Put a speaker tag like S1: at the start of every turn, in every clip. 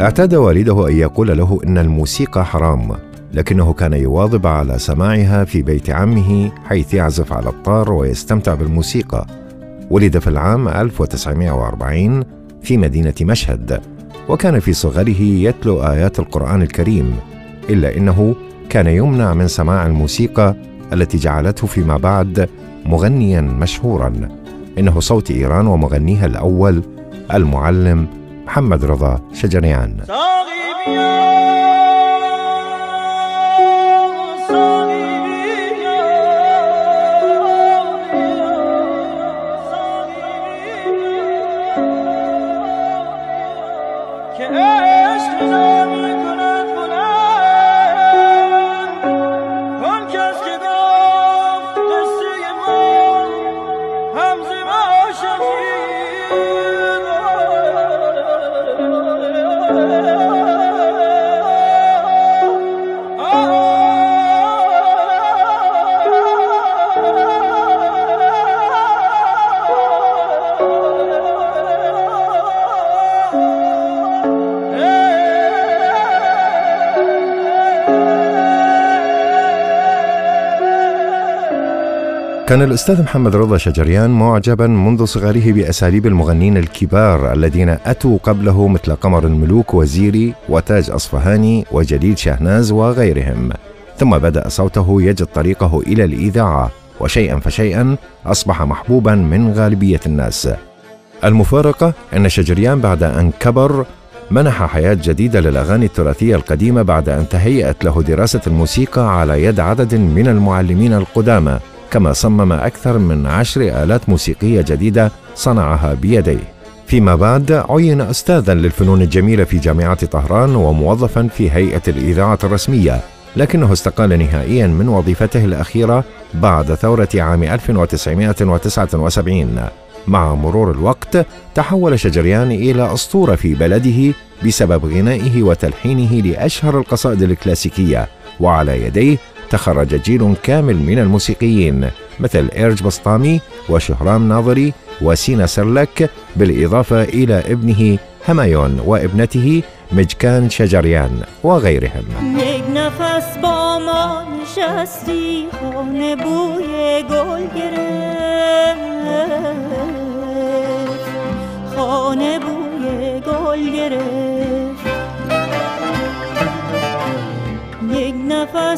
S1: اعتاد والده أن يقول له إن الموسيقى حرام لكنه كان يواظب على سماعها في بيت عمه حيث يعزف على الطار ويستمتع بالموسيقى. ولد في العام 1940 في مدينة مشهد وكان في صغره يتلو آيات القرآن الكريم إلا إنه كان يمنع من سماع الموسيقى التي جعلته فيما بعد مغنيا مشهورا. إنه صوت إيران ومغنيها الأول المعلم محمد رضا شجريان. كان الأستاذ محمد رضا شجريان معجبا منذ صغره بأساليب المغنين الكبار الذين أتوا قبله مثل قمر الملوك وزيري وتاج أصفهاني وجليل شهناز وغيرهم. ثم بدأ صوته يجد طريقه إلى الإذاعة وشيئا فشيئا أصبح محبوبا من غالبية الناس. المفارقة أن شجريان بعد أن كبر منح حياة جديدة للأغاني التراثية القديمة بعد أن تهيأت له دراسة الموسيقى على يد عدد من المعلمين القدامى. كما صمم أكثر من عشر آلات موسيقية جديدة صنعها بيديه. فيما بعد عين أستاذا للفنون الجميلة في جامعة طهران وموظفا في هيئة الإذاعة الرسمية لكنه استقال نهائيا من وظيفته الأخيرة بعد ثورة عام 1979 مع مرور الوقت تحول شجريان إلى أسطورة في بلده بسبب غنائه وتلحينه لأشهر القصائد الكلاسيكية وعلى يديه تخرج جيل كامل من الموسيقيين مثل إيرج بسطامي وشهرام ناظري وسينا سرلك بالإضافة إلى ابنه همايون وابنته مجكان شجريان وغيرهم. خانه بوی گل گرفت.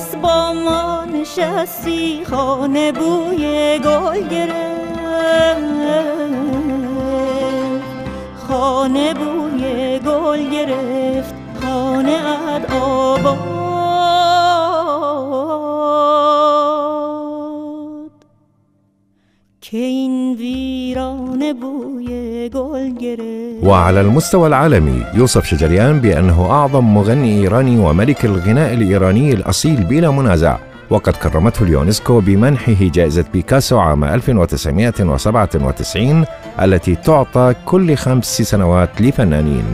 S1: نفس با ما نشستی خانه بوی گل گرفت. خانه بوی گل گرفت خانه اد آباد. که این ویران بوی گل گرفت وعلى المستوى العالمي يوصف شجريان بأنه أعظم مغني إيراني وملك الغناء الإيراني الأصيل بلا منازع وقد كرمته اليونسكو بمنحه جائزة بيكاسو عام 1997 التي تعطى كل خمس سنوات لفنانين.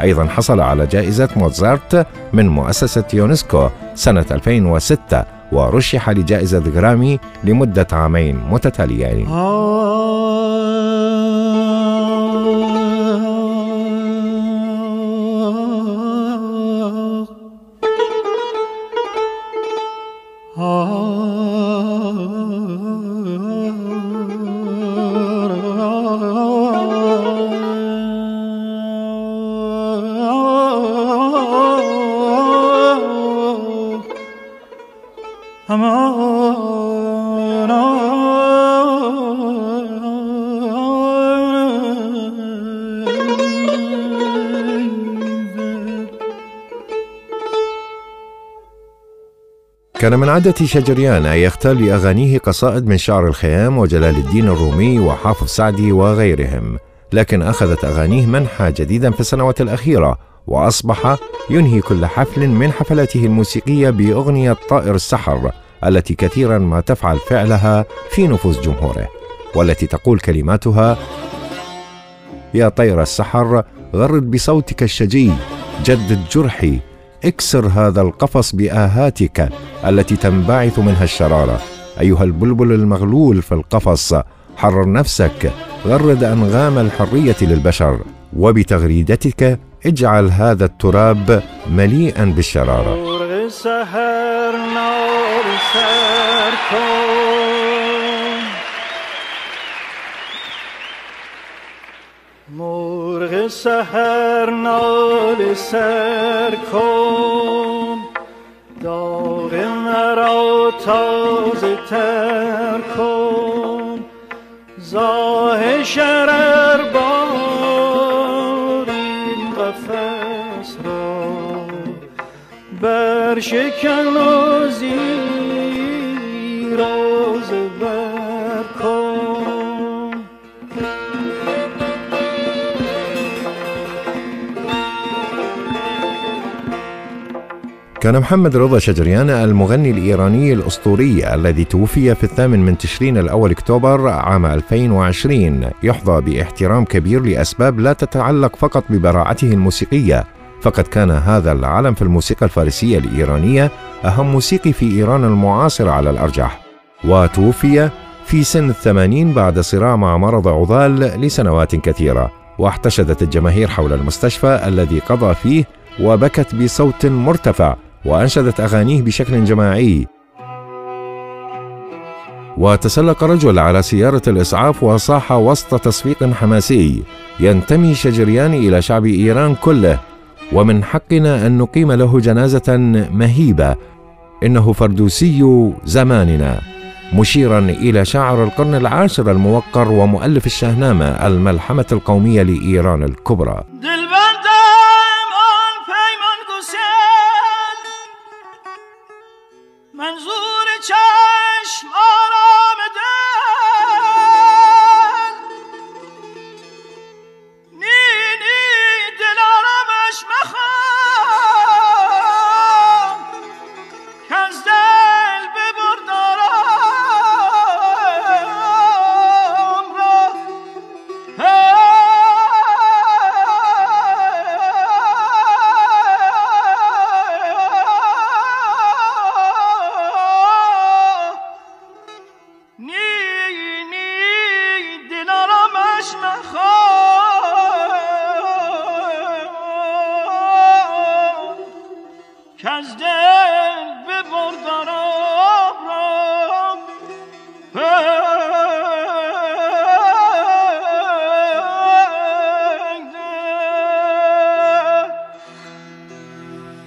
S1: أيضا حصل على جائزة موزارت من مؤسسة يونسكو سنة 2006 ورشح لجائزة غرامي لمدة عامين متتاليين. كان من عادة شجريان أن يختار لأغانيه قصائد من شعر الخيام وجلال الدين الرومي وحافظ سعدي وغيرهم لكن أخذت أغانيه منحى جديدا في السنوات الأخيرة وأصبح ينهي كل حفل من حفلاته الموسيقية بأغنية طائر السحر التي كثيرا ما تفعل فعلها في نفوس جمهوره والتي تقول كلماتها يا طير السحر غرد بصوتك الشجي جدد جرحي اكسر هذا القفص بآهاتك التي تنبعث منها الشرارة. أيها البلبل المغلول في القفص حرر نفسك. غرد أنغام الحرية للبشر. وبتغريدتك اجعل هذا التراب مليئا بالشرارة. مرغ سهر نال سر کن. داغ مرا تازه تر کن. زاه شرر بار این قفص را بر شکن و زیراز كان محمد رضا شجريان المغني الإيراني الأسطوري الذي توفي في الثامن من تشرين الأول أكتوبر عام 2020 يحظى باحترام كبير لأسباب لا تتعلق فقط ببراعته الموسيقية. فقد كان هذا العلم في الموسيقى الفارسية الإيرانية أهم موسيقي في إيران المعاصرة على الأرجح. وتوفي في سن الثمانين بعد صراع مع مرض عضال لسنوات كثيرة. واحتشدت الجماهير حول المستشفى الذي قضى فيه وبكت بصوت مرتفع. وأنشدت أغانيه بشكل جماعي. وتسلق رجل على سيارة الإسعاف وصاح وسط تصفيق حماسي. ينتمي شجريان إلى شعب إيران كله. ومن حقنا أن نقيم له جنازة مهيبة. إنه فردوسي زماننا. مشيرا إلى شاعر القرن العاشر الموقر ومؤلف الشهنامة الملحمة القومية لإيران الكبرى.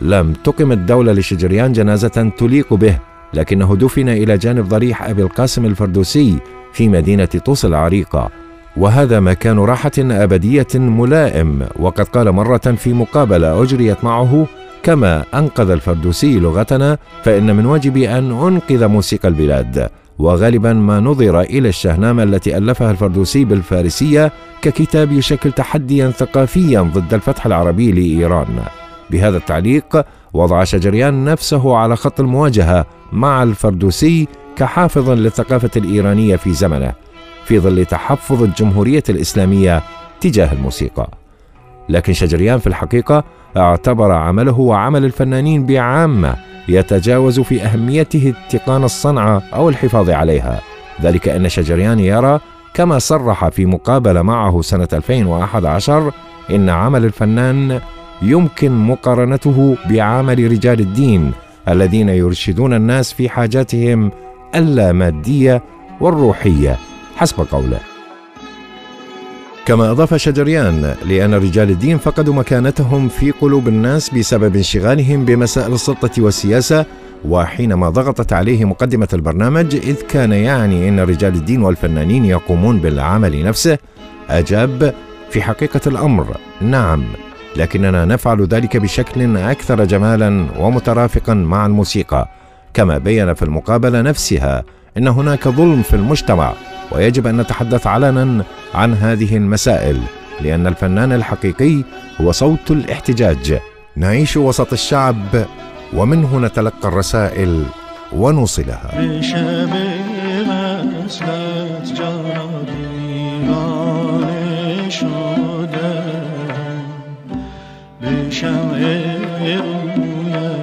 S1: لم تقم الدولة لشجريان جنازة تليق به لكنه دفن إلى جانب ضريح أبي القاسم الفردوسي في مدينة طوس العريقة. وهذا مكان راحة أبدية ملائم وقد قال مرة في مقابلة أجريت معه كما أنقذ الفردوسي لغتنا فإن من واجبي أن أنقذ موسيقى البلاد. وغالبا ما نظر إلى الشهنامة التي ألفها الفردوسي بالفارسية ككتاب يشكل تحديا ثقافيا ضد الفتح العربي لإيران. بهذا التعليق وضع شجريان نفسه على خط المواجهة مع الفردوسي كحافظ للثقافة الإيرانية في زمنه في ظل تحفظ الجمهورية الإسلامية تجاه الموسيقى. لكن شجريان في الحقيقة اعتبر عمله وعمل الفنانين بعامة يتجاوز في أهميته اتقان الصنعة أو الحفاظ عليها. ذلك أن شجريان يرى كما صرح في مقابلة معه سنة 2011 إن عمل الفنان يمكن مقارنته بعمل رجال الدين الذين يرشدون الناس في حاجاتهم اللامادية والروحية. حسب قوله. كما أضاف شجريان لأن رجال الدين فقدوا مكانتهم في قلوب الناس بسبب انشغالهم بمسائل السلطة والسياسة وحينما ضغطت عليه مقدمة البرنامج إذ كان يعني أن رجال الدين والفنانين يقومون بالعمل نفسه. أجاب في حقيقة الأمر نعم. لكننا نفعل ذلك بشكل أكثر جمالا ومترافقا مع الموسيقى. كما بين في المقابلة نفسها إن هناك ظلم في المجتمع ويجب أن نتحدث علنا عن هذه المسائل لأن الفنان الحقيقي هو صوت الاحتجاج. نعيش وسط الشعب ومنه نتلقى الرسائل ونوصلها. Bir Düşen eline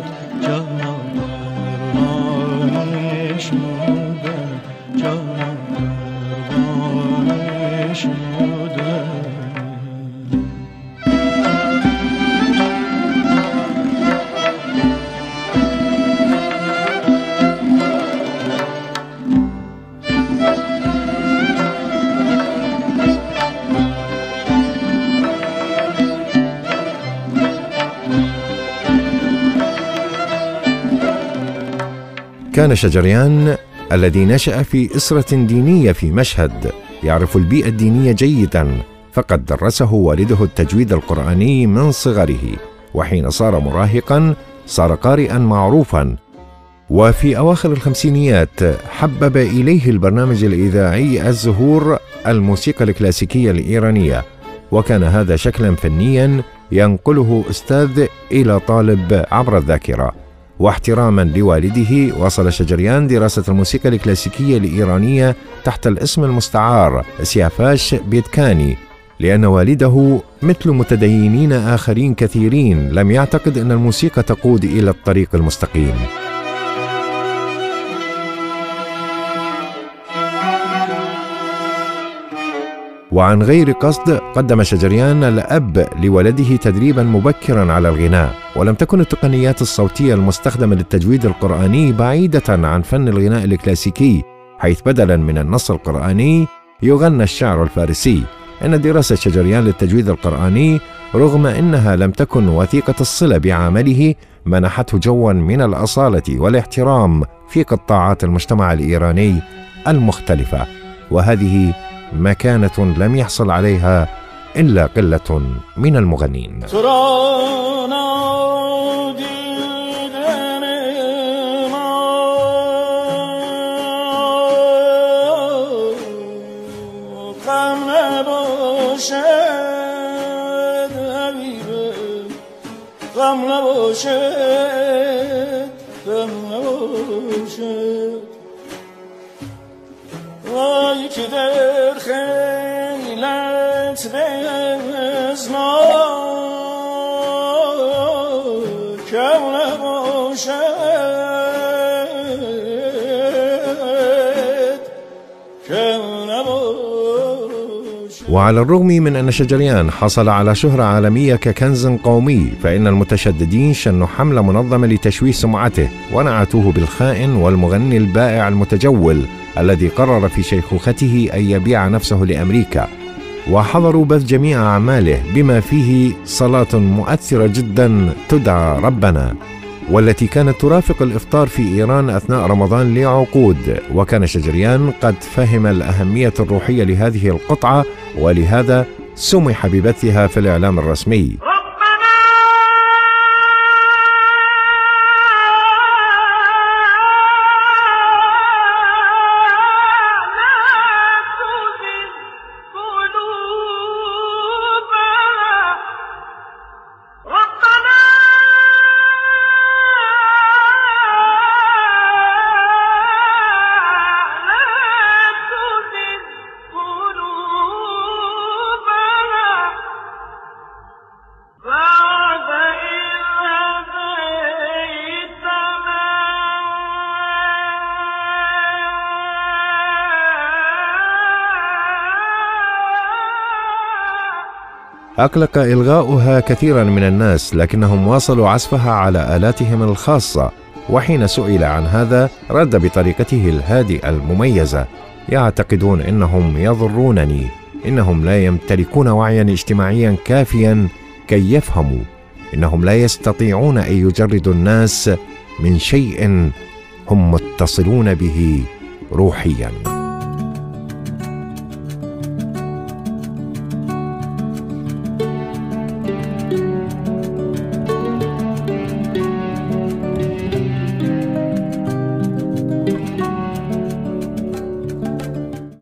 S1: كان شجريان الذي نشأ في أسرة دينية في مشهد يعرف البيئة الدينية جيدا فقد درسه والده التجويد القرآني من صغره وحين صار مراهقا صار قارئا معروفا. وفي أواخر الخمسينيات حبب إليه البرنامج الإذاعي الزهور الموسيقى الكلاسيكية الإيرانية وكان هذا شكلا فنيا ينقله أستاذ إلى طالب عبر الذاكرة. واحتراما لوالده وصل شجريان دراسة الموسيقى الكلاسيكية الإيرانية تحت الاسم المستعار سيافاش بيتكاني لأن والده مثل متدينين آخرين كثيرين. لم يعتقد أن الموسيقى تقود إلى الطريق المستقيم. وعن غير قصد قدم شجريان الأب لولده تدريبا مبكرا على الغناء ولم تكن التقنيات الصوتية المستخدمة للتجويد القرآني بعيدة عن فن الغناء الكلاسيكي حيث بدلا من النص القرآني يغنى الشعر الفارسي. إن دراسة شجريان للتجويد القرآني رغم أنها لم تكن وثيقة الصلة بعمله منحته جوا من الأصالة والاحترام في قطاعات المجتمع الإيراني المختلفة. وهذه مكانة لم يحصل عليها إلا قلة من المغنين. غم نباشد غم نباشد وای که در خیلت به ازنا که نباشد وعلى الرغم من أن شجريان حصل على شهرة عالمية ككنز قومي فإن المتشددين شنوا حملة منظمة لتشويه سمعته ونعتوه بالخائن والمغني البائع المتجول الذي قرر في شيخوخته أن يبيع نفسه لأمريكا. وحضروا بث جميع أعماله بما فيه صلاة مؤثرة جدا تدعى ربنا. والتي كانت ترافق الإفطار في إيران أثناء رمضان لعقود. وكان شجريان قد فهم الأهمية الروحية لهذه القطعة ولهذا سمح ببثها في الإعلام الرسمي. أقلق إلغاؤها كثيرا من الناس لكنهم واصلوا عزفها على آلاتهم الخاصة وحين سئل عن هذا رد بطريقته الهادئة المميزة. يعتقدون إنهم يضرونني إنهم لا يمتلكون وعيا اجتماعيا كافيا كي يفهموا. إنهم لا يستطيعون أن يجردوا الناس من شيء هم متصلون به روحيا.